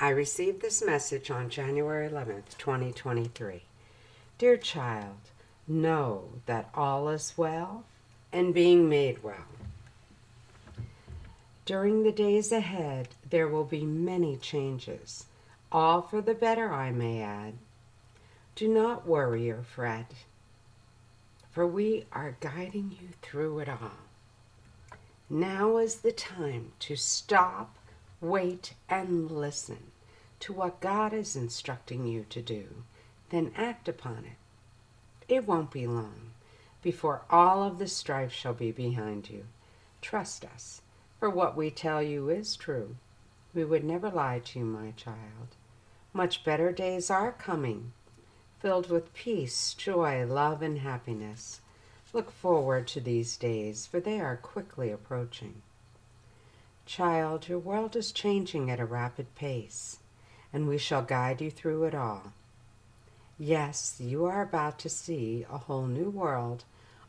I received this message on January 11th, 2023. Dear child, know that all is well and being made well. During the days ahead, there will be many changes, all for the better, I may add. Do not worry or fret, for we are guiding you through it all. Now is the time to stop, wait, and listen to what God is instructing you to do, then act upon it. It won't be long before all of the strife shall be behind you. Trust us, for what we tell you is true. We would never lie to you, my child. Much better days are coming, filled with peace, joy, love, and happiness. Look forward to these days, for they are quickly approaching. Child, your world is changing at a rapid pace, and we shall guide you through it all. Yes, you are about to see a whole new world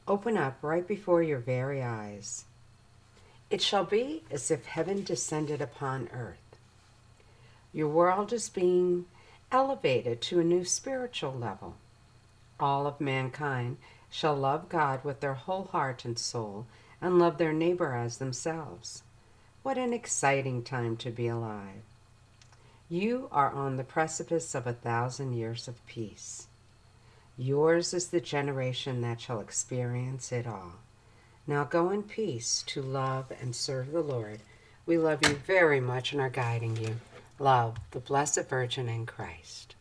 open up right before your very eyes. It shall be as if heaven descended upon earth. Your world is being elevated to a new spiritual level. All of mankind shall love God with their whole heart and soul and love their neighbor as themselves. What an exciting time to be alive. You are on the precipice of a thousand years of peace. Yours is the generation that shall experience it all. Now go in peace to love and serve the Lord. We love you very much and are guiding you. Love, the Blessed Virgin and Christ.